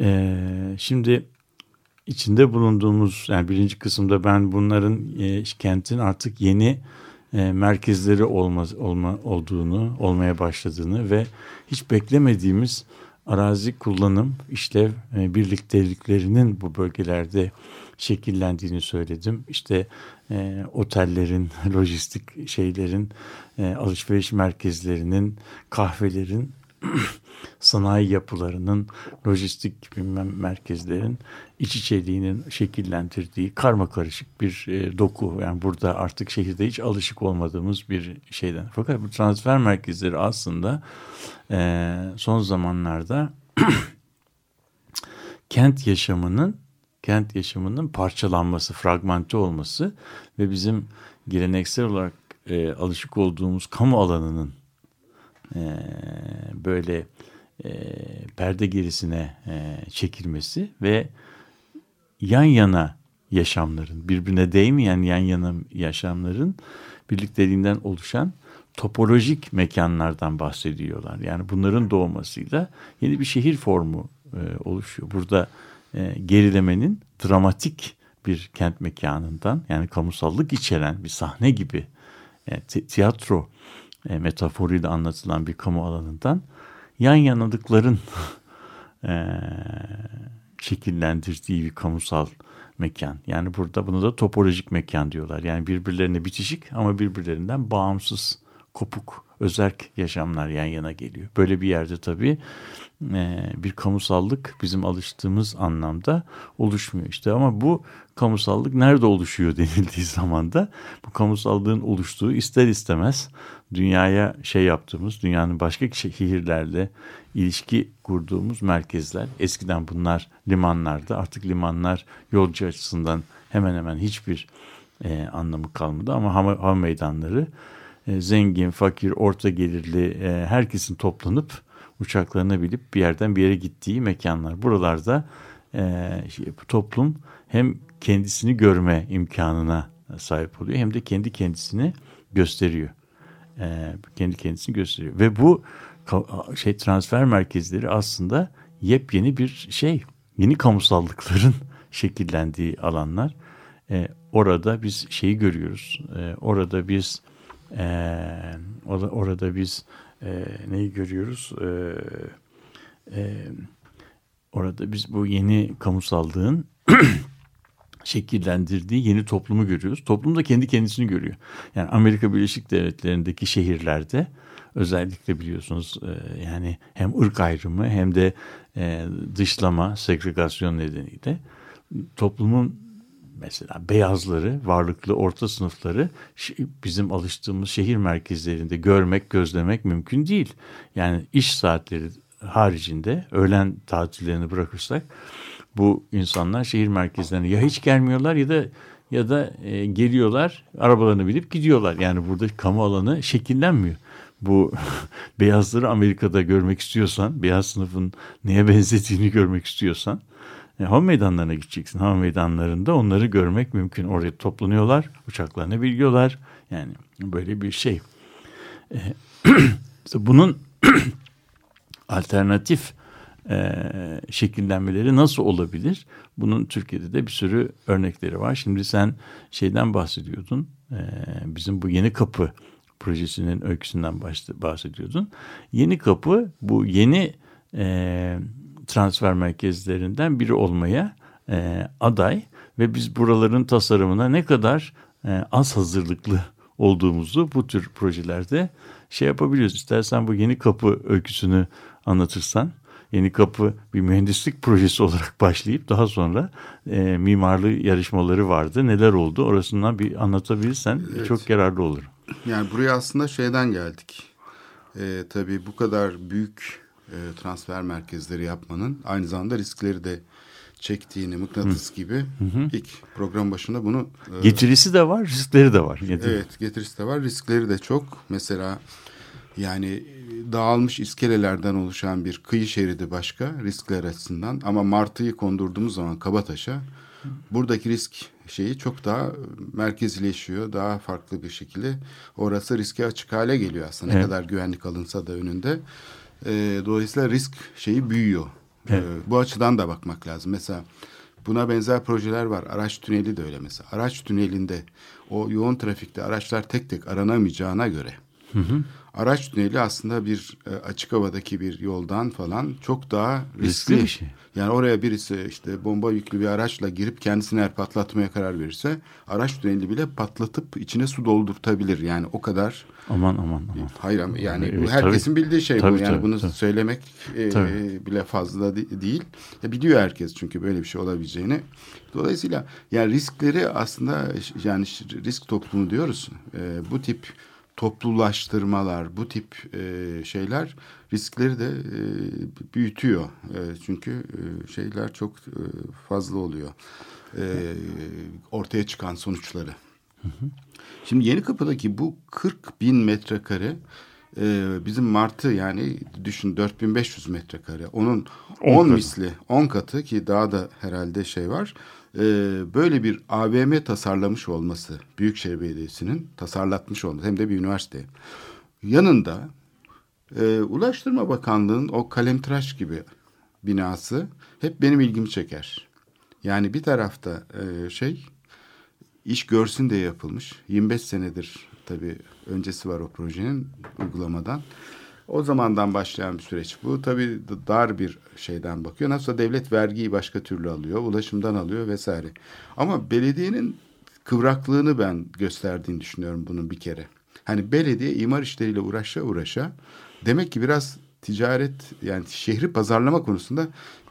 E, şimdi içinde bulunduğumuz yani birinci kısımda ben bunların e, kentin artık yeni e, merkezleri olmaz, olma, olduğunu, olmaya başladığını ve hiç beklemediğimiz arazi kullanım, işlev e, birlikteliklerinin bu bölgelerde şekillendiğini söyledim. İşte e, otellerin, lojistik şeylerin, e, alışveriş merkezlerinin, kahvelerin, sanayi yapılarının, lojistik bilmem merkezlerin iç içeliğinin şekillendirdiği karma karışık bir e, doku. Yani burada artık şehirde hiç alışık olmadığımız bir şeyden. Fakat bu transfer merkezleri aslında e, son zamanlarda kent yaşamının kent yaşamının parçalanması, fragmente olması ve bizim geleneksel olarak e, alışık olduğumuz kamu alanının e, böyle e, perde gerisine e, çekilmesi ve yan yana yaşamların, birbirine değmeyen yan yana yaşamların birlikteliğinden oluşan topolojik mekanlardan bahsediyorlar. Yani bunların doğmasıyla yeni bir şehir formu e, oluşuyor. Burada e, gerilemenin dramatik bir kent mekanından yani kamusallık içeren bir sahne gibi e, tiyatro e, metaforuyla anlatılan bir kamu alanından yan yanalıkların e, şekillendirdiği bir kamusal mekan. Yani burada bunu da topolojik mekan diyorlar. Yani birbirlerine bitişik ama birbirlerinden bağımsız, kopuk, özerk yaşamlar yan yana geliyor. Böyle bir yerde tabii e, bir kamusallık bizim alıştığımız anlamda oluşmuyor işte. Ama bu kamusallık nerede oluşuyor denildiği zaman da bu kamusallığın oluştuğu ister istemez dünyaya şey yaptığımız, dünyanın başka şehirlerle ilişki kurduğumuz merkezler. Eskiden bunlar limanlardı. Artık limanlar yolcu açısından hemen hemen hiçbir e, anlamı kalmadı. Ama hava, hava meydanları e, zengin, fakir, orta gelirli e, herkesin toplanıp uçaklarına binip bir yerden bir yere gittiği mekanlar. Buralarda e, toplum hem kendisini görme imkanına sahip oluyor hem de kendi kendisini gösteriyor. E, kendi kendisini gösteriyor. Ve bu şey transfer merkezleri aslında yepyeni bir şey. Yeni kamusallıkların şekillendiği alanlar. E, orada biz şeyi görüyoruz. E, orada biz orada, biz neyi görüyoruz? Orada biz bu yeni kamusallığın şekillendirdiği yeni toplumu görüyoruz. Toplum da kendi kendisini görüyor. Yani Amerika Birleşik Devletleri'ndeki şehirlerde özellikle biliyorsunuz e, yani hem ırk ayrımı hem de e, dışlama, segregasyon nedeniyle toplumun mesela beyazları, varlıklı orta sınıfları bizim alıştığımız şehir merkezlerinde görmek, gözlemek mümkün değil. Yani iş saatleri haricinde öğlen tatillerini bırakırsak bu insanlar şehir merkezlerine ya hiç gelmiyorlar ya da ya da e, geliyorlar arabalarını binip gidiyorlar. Yani burada kamu alanı şekillenmiyor. Bu beyazları Amerika'da görmek istiyorsan, beyaz sınıfın neye benzediğini görmek istiyorsan e, hava meydanlarına gideceksin. Hava meydanlarında onları görmek mümkün. Oraya toplanıyorlar, uçaklarına biliyorlar. Yani böyle bir şey. E, bunun alternatif e, şekillenmeleri nasıl olabilir? Bunun Türkiye'de de bir sürü örnekleri var. Şimdi sen şeyden bahsediyordun. E, bizim bu Yeni Kapı projesinin öyküsünden bahsediyordun. Yeni Kapı bu yeni e, transfer merkezlerinden biri olmaya e, aday ve biz buraların tasarımına ne kadar e, az hazırlıklı olduğumuzu bu tür projelerde şey yapabiliyoruz. İstersen bu yeni kapı öyküsünü anlatırsan. Yeni Kapı bir mühendislik projesi olarak başlayıp daha sonra e, mimarlı yarışmaları vardı. Neler oldu? Orasından bir anlatabilirsen Evet. çok yararlı olur. Yani buraya aslında şeyden geldik. Ee, tabii bu kadar büyük e, transfer merkezleri yapmanın aynı zamanda riskleri de çektiğini mıknatıs gibi ilk program başında bunu e, Getirisi de var, riskleri de var. Getiri- Evet getirisi de var riskleri de çok. Mesela yani e, dağılmış iskelelerden oluşan bir kıyı şeridi başka riskler açısından ama Martı'yı kondurduğumuz zaman Kabataş'a buradaki risk şeyi çok daha merkezileşiyor. Daha farklı bir şekilde orası riske açık hale geliyor aslında. Ne Evet. kadar güvenlik alınsa da önünde. E, dolayısıyla risk şeyi büyüyor. Evet. E, bu açıdan da bakmak lazım. Mesela buna benzer projeler var. Araç tüneli de öyle mesela. Araç tünelinde o yoğun trafikte araçlar tek tek aranamayacağına göre araç tüneli aslında bir e, açık havadaki bir yoldan falan çok daha riskli. Riskli bir şey. Yani oraya birisi işte bomba yüklü bir araçla girip kendisini eğer patlatmaya karar verirse araç tüneli bile patlatıp içine su doldurtabilir. Yani o kadar Aman aman aman. Hayır ama yani Evet, bu herkesin tabii. bildiği şey Tabii, bu. Yani tabii, bunu tabii. söylemek e, Tabii. bile fazla de- değil. Ya biliyor herkes çünkü böyle bir şey olabileceğini. Dolayısıyla yani riskleri aslında yani risk toplumu diyoruz. E, bu tip toplulaştırmalar, bu tip e, şeyler riskleri de e, büyütüyor. E, çünkü e, şeyler çok e, fazla oluyor. E, ortaya çıkan sonuçları. Şimdi Yeni Kapı'daki bu 40 bin metrekare e, bizim Martı yani düşün 4500 metrekare. Onun 10 katı. misli 10 katı ki daha da herhalde şey var. E, böyle bir AVM tasarlamış olması Büyükşehir Belediyesi'nin tasarlatmış olması hem de bir üniversite. Yanında e, Ulaştırma Bakanlığı'nın o kalemtıraş gibi binası hep benim ilgimi çeker. Yani bir tarafta e, şey iş görsün diye yapılmış. 25 senedir tabii öncesi var o projenin uygulamadan. O zamandan başlayan bir süreç bu. Tabii dar bir şeyden bakıyor. Nasılsa devlet vergiyi başka türlü alıyor. Ulaşımdan alıyor vesaire. Ama belediyenin kıvraklığını ben gösterdiğini düşünüyorum bunun bir kere. Hani belediye imar işleriyle uğraşa uğraşa demek ki biraz ticaret yani şehri pazarlama konusunda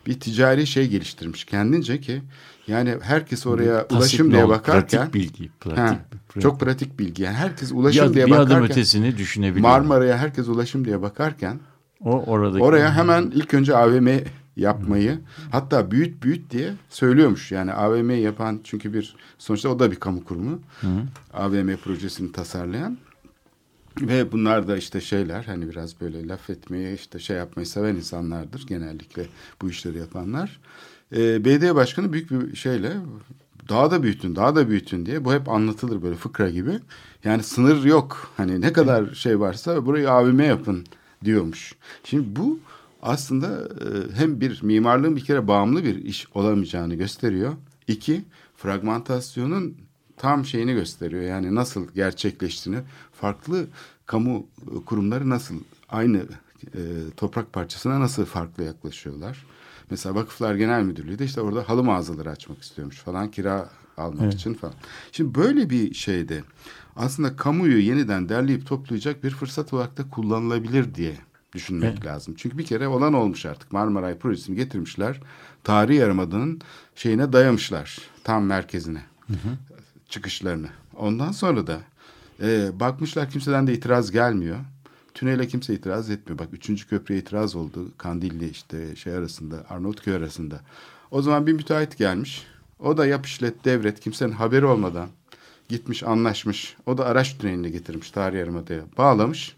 bir ticari şey geliştirmiş kendince ki yani herkes oraya Pasif ulaşım diye bakarken Pratik bilgi. Pratik, Ha, pratik. çok pratik bilgi. Yani herkes ulaşım bir, diye bir adım bakarken ötesini düşünebiliyor. Marmara'ya herkes ulaşım diye bakarken O oradaki oraya hemen ilk önce AVM yapmayı hatta büyüt büyüt diye söylüyormuş. Yani AVM yapan çünkü bir sonuçta o da bir kamu kurumu. AVM projesini tasarlayan ve bunlar da işte şeyler hani biraz böyle laf etmeyi işte şey yapmayı seven insanlardır genellikle bu işleri yapanlar. Ee, belediye başkanı büyük bir şeyle daha da büyütün daha da büyütün diye bu hep anlatılır böyle fıkra gibi. Yani sınır yok hani ne kadar şey varsa burayı AVM yapın diyormuş. Şimdi bu aslında e, hem bir mimarlığın bir kere bağımlı bir iş olamayacağını gösteriyor. İki fragmentasyonun tam şeyini gösteriyor. Yani nasıl gerçekleştiğini, farklı kamu e, kurumları nasıl aynı e, toprak parçasına nasıl farklı yaklaşıyorlar. Mesela Vakıflar Genel Müdürlüğü de işte orada halı mağazaları açmak istiyormuş falan kira almak için falan. Şimdi böyle bir şeyde aslında kamuyu yeniden derleyip toplayacak bir fırsat olarak da kullanılabilir diye düşünmek lazım. Çünkü bir kere olan olmuş artık. Marmaray projesini getirmişler. Tarihi Yarımada'nın şeyine dayamışlar. Tam merkezine. Çıkışlarını. Ondan sonra da e, bakmışlar kimseden de itiraz gelmiyor. Tünele kimse itiraz etmiyor. Bak üçüncü köprüye itiraz oldu. Kandilli işte şey arasında Arnavutköy arasında. O zaman bir müteahhit gelmiş. O da yap işlet devret kimsenin haberi olmadan gitmiş anlaşmış. O da araç tünelini getirmiş tarihi yarımadaya bağlamış.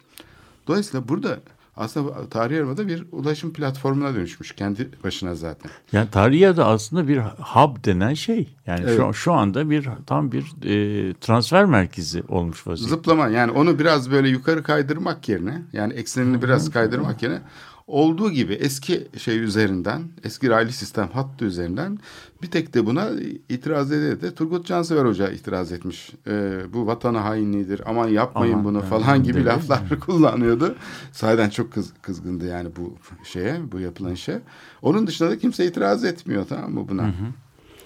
Dolayısıyla burada aslında tarihi yarımada bir ulaşım platformuna dönüşmüş kendi başına zaten. Yani tarihi da aslında bir hub denen şey. Yani Evet. şu, şu anda bir tam bir e, transfer merkezi olmuş vaziyette. Zıplama yani onu biraz böyle yukarı kaydırmak yerine yani eksenini biraz kaydırmak yerine olduğu gibi eski şey üzerinden eski raylı sistem hattı üzerinden bir tek de buna itiraz ede de Turgut Cansever Hoca itiraz etmiş. Ee, bu vatana hainliğidir aman yapmayın Aman, bunu evet, falan gibi evet. laflar kullanıyordu. Sahiden çok kız, kızgındı yani bu şeye bu yapılan işe. Onun dışında da kimse itiraz etmiyor tamam mı buna?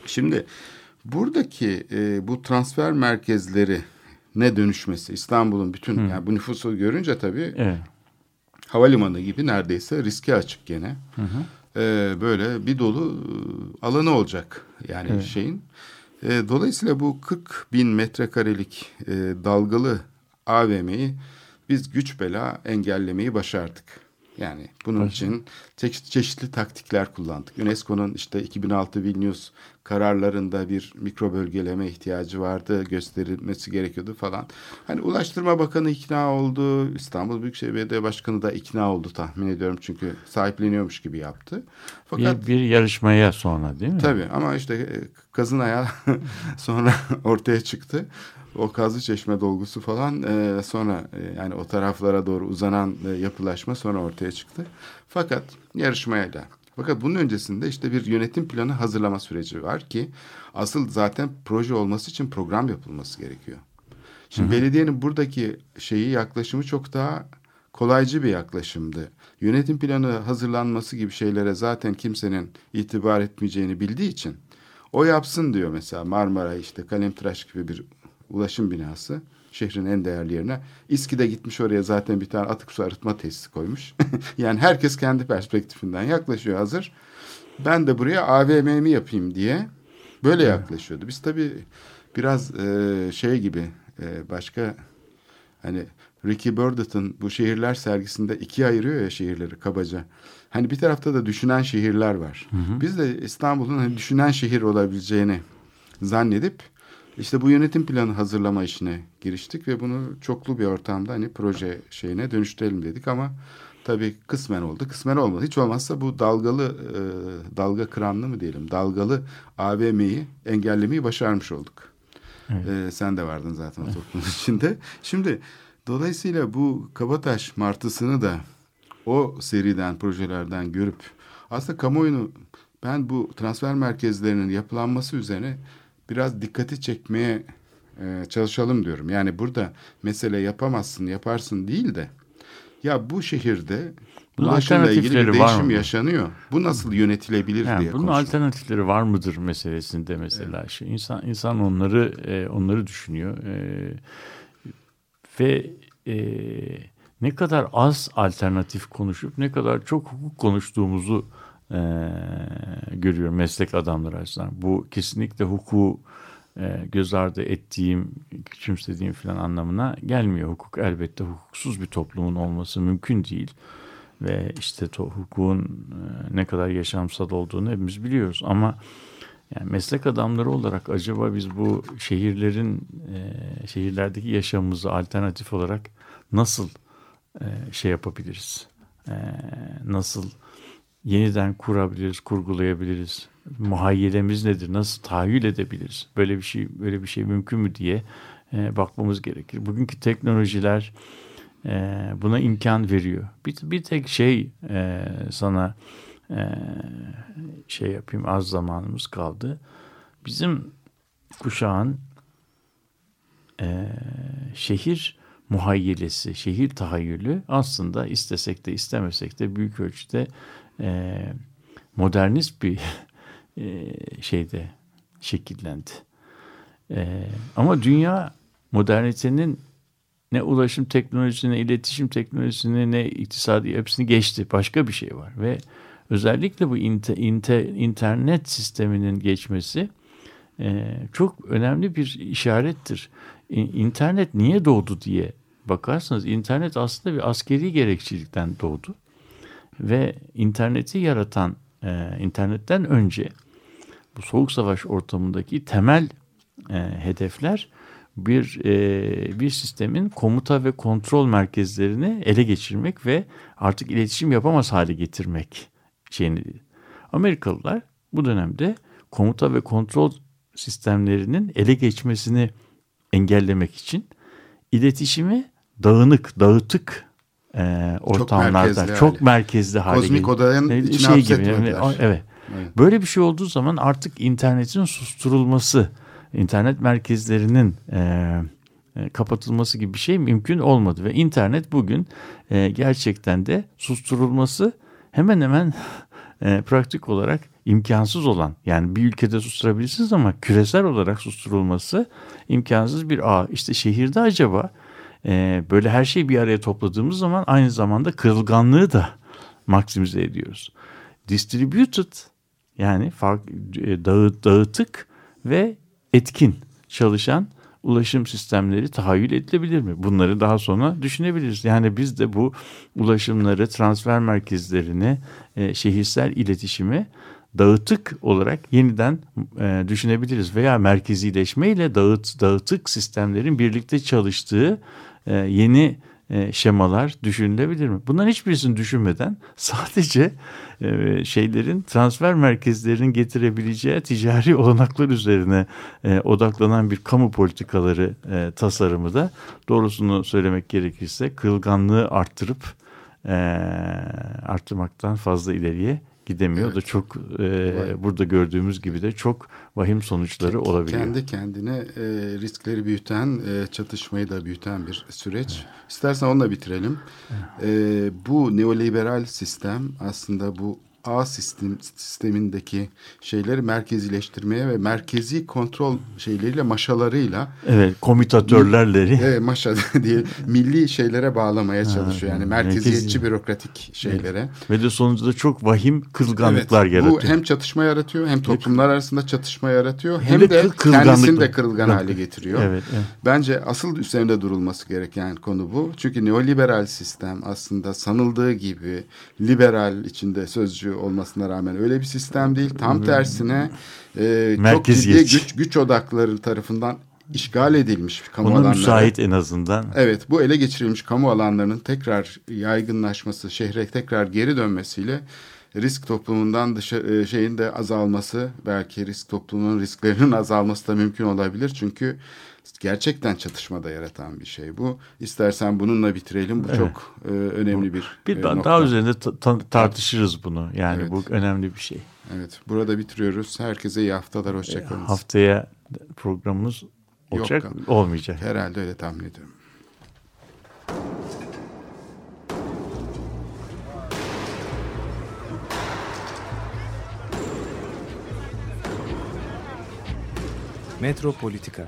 Şimdi buradaki e, bu transfer merkezleri ne dönüşmesi İstanbul'un bütün yani bu nüfusu görünce tabii Evet. Havalimanı gibi neredeyse riske açık gene. E, böyle bir dolu e, alanı olacak yani Evet. şeyin. E, dolayısıyla bu 40 bin metrekarelik e, dalgalı AVM'yi biz güç bela engellemeyi başardık. Yani bunun için çeşitli, çeşitli taktikler kullandık. UNESCO'nun işte 2006 Vilnius kararlarında bir mikro bölgeleme ihtiyacı vardı, gösterilmesi gerekiyordu falan. Hani Ulaştırma Bakanı ikna oldu, İstanbul Büyükşehir Belediye Başkanı da ikna oldu tahmin ediyorum çünkü sahipleniyormuş gibi yaptı. Fakat Bir, bir yarışmaya sonra değil mi? Tabii ama işte e, kazın ayağı sonra ortaya çıktı. O kazı çeşme dolgusu falan e, sonra e, yani o taraflara doğru uzanan e, yapılaşma sonra ortaya çıktı. Fakat yarışmayla. Fakat bunun öncesinde işte bir yönetim planı hazırlama süreci var ki asıl zaten proje olması için program yapılması gerekiyor. Şimdi belediyenin buradaki şeyi yaklaşımı çok daha kolaycı bir yaklaşımdı. Yönetim planı hazırlanması gibi şeylere zaten kimsenin itibar etmeyeceğini bildiği için o yapsın diyor mesela Marmara işte Kalemtıraş gibi bir ulaşım binası şehrin en değerli yerine. İSKİ'de gitmiş oraya zaten bir tane atık su arıtma tesisi koymuş. yani herkes kendi perspektifinden yaklaşıyor hazır. Ben de buraya AVM'mi yapayım diye böyle yaklaşıyordu. Biz tabii biraz e, şey gibi e, başka hani Ricky Burdett'ın bu şehirler sergisinde ikiye ayırıyor ya şehirleri kabaca. Hani bir tarafta da düşünen şehirler var. Biz de İstanbul'un hani düşünen şehir olabileceğini zannedip işte bu yönetim planı hazırlama işine giriştik ve bunu çoklu bir ortamda hani proje şeyine dönüştürelim dedik ama tabii kısmen oldu, kısmen olmadı. Hiç olmazsa bu dalgalı e, dalga kıranlı mı diyelim, dalgalı AVM'yi engellemeyi başarmış olduk. E, sen de vardın zaten o toplumun içinde. Şimdi dolayısıyla bu Kabataş martısını da o seriden, projelerden görüp aslında kamuoyunu ben bu transfer merkezlerinin yapılanması üzerine biraz dikkati çekmeye e, çalışalım diyorum. Yani burada mesele yapamazsın, yaparsın değil de ya bu şehirde Bunun ulaşımla ilgili bir değişim yaşanıyor. Bu nasıl yönetilebilir Yani diye bunun konuşalım. alternatifleri var mıdır meselesinde mesela şey insan insan onları e, onları düşünüyor E, ve e, ne kadar az alternatif konuşup ne kadar çok hukuk konuştuğumuzu e, görüyorum meslek adamları açısından. Bu kesinlikle hukuku e, göz ardı ettiğim, küçümsediğim falan anlamına gelmiyor. Hukuk elbette hukuksuz bir toplumun olması mümkün değil ve işte to, hukukun e, ne kadar yaşamsal olduğunu hepimiz biliyoruz ama yani meslek adamları olarak acaba biz bu şehirlerin e, şehirlerdeki yaşamımızı alternatif olarak nasıl şey yapabiliriz? E, nasıl yeniden kurabiliriz, kurgulayabiliriz? Muhayyelemiz nedir? Nasıl tahayyül edebiliriz? Böyle bir şey böyle bir şey mümkün mü diye e, bakmamız gerekir. Bugünkü teknolojiler e, buna imkan veriyor. Bir, bir tek şey e, sana e, şey yapayım az zamanımız kaldı. Bizim kuşağın e, şehir muhayyelesi, şehir tahayyülü aslında istesek de istemesek de büyük ölçüde e, modernist bir e, şeyde şekillendi. E, ama dünya modernitenin ne ulaşım teknolojisine, ne iletişim teknolojisine, ne iktisadi hepsini geçti. Başka bir şey var ve özellikle bu inter, inter, internet sisteminin geçmesi e, çok önemli bir işarettir. İnternet niye doğdu diye bakarsanız internet aslında bir askeri gerekçilikten doğdu ve interneti yaratan e, internetten önce bu soğuk savaş ortamındaki temel e, hedefler bir e, bir sistemin komuta ve kontrol merkezlerini ele geçirmek ve artık iletişim yapamaz hale getirmek şeyini. Amerikalılar bu dönemde komuta ve kontrol sistemlerinin ele geçmesini engellemek için iletişimi dağınık, dağıtık e, ortamlarda çok merkezli, merkezli hale Kozmik getirmek. odanın E, içine şey gibi. Yani, evet. Evet. Böyle bir şey olduğu zaman artık internetin susturulması, internet merkezlerinin e, e, kapatılması gibi bir şey mümkün olmadı ve internet bugün e, gerçekten de susturulması hemen hemen e, pratik olarak imkansız olan yani bir ülkede susturabilirsiniz ama küresel olarak susturulması imkansız bir ağ. İşte şehirde acaba e, böyle her şeyi bir araya topladığımız zaman aynı zamanda kırılganlığı da maksimize ediyoruz. Distributed yani fark, e, dağıt, dağıtık ve etkin çalışan ulaşım sistemleri tahayyül edilebilir mi? Bunları daha sonra düşünebiliriz. Yani biz de bu ulaşımları, transfer merkezlerini, e, şehirsel iletişimi dağıtık olarak yeniden e, düşünebiliriz veya merkezileşmeyle dağıt dağıtık sistemlerin birlikte çalıştığı yeni e, şemalar düşünülebilir mi? Bunların hiçbirisini düşünmeden sadece e, şeylerin transfer merkezlerinin getirebileceği ticari olanaklar üzerine e, odaklanan bir kamu politikaları e, tasarımı da doğrusunu söylemek gerekirse kırılganlığı arttırıp e, arttırmaktan fazla ileriye gidemiyor Evet. da çok e, burada gördüğümüz gibi de çok vahim sonuçları olabiliyor. Kendi kendine e, riskleri büyüten, e, çatışmayı da büyüten bir süreç. İstersen onunla bitirelim. E, bu neoliberal sistem aslında bu ağ sistem sistemindeki şeyleri merkezileştirmeye ve merkezi kontrol şeyleriyle maşalarıyla Evet, komitatörlerleri e, maşa diye milli şeylere bağlamaya çalışıyor. Yani merkeziyetçi merkezi. bürokratik şeylere. ve de sonucunda çok vahim kırılganlıklar Evet, yaratıyor. Bu hem çatışma yaratıyor hem toplumlar arasında çatışma yaratıyor Hem hem, de de, kendisini de kırılgan hale getiriyor. Evet, evet. Bence asıl üzerinde durulması gereken konu bu. Çünkü neoliberal sistem aslında sanıldığı gibi liberal içinde sözcü olmasına rağmen öyle bir sistem değil. Tam tersine e, çok ciddi güç, güç odakları tarafından işgal edilmiş kamu Ona alanları. müsait en azından. Evet bu ele geçirilmiş kamu alanlarının tekrar yaygınlaşması, şehre tekrar geri dönmesiyle risk toplumundan dışı e, şeyin de azalması, belki risk toplumunun risklerinin azalması da mümkün olabilir. Çünkü gerçekten çatışmada yaratan bir şey bu. İstersen bununla bitirelim. Bu çok e, önemli bir, Bir e, daha, nokta. daha üzerinde ta- ta- tartışırız bunu. Yani Evet. bu önemli bir şey. Evet, burada bitiriyoruz. Herkese iyi haftalar, hoşçakalın. Haftaya programımız olacak, Yok. olmayacak. Herhalde öyle tahmin ediyorum. Metropolitika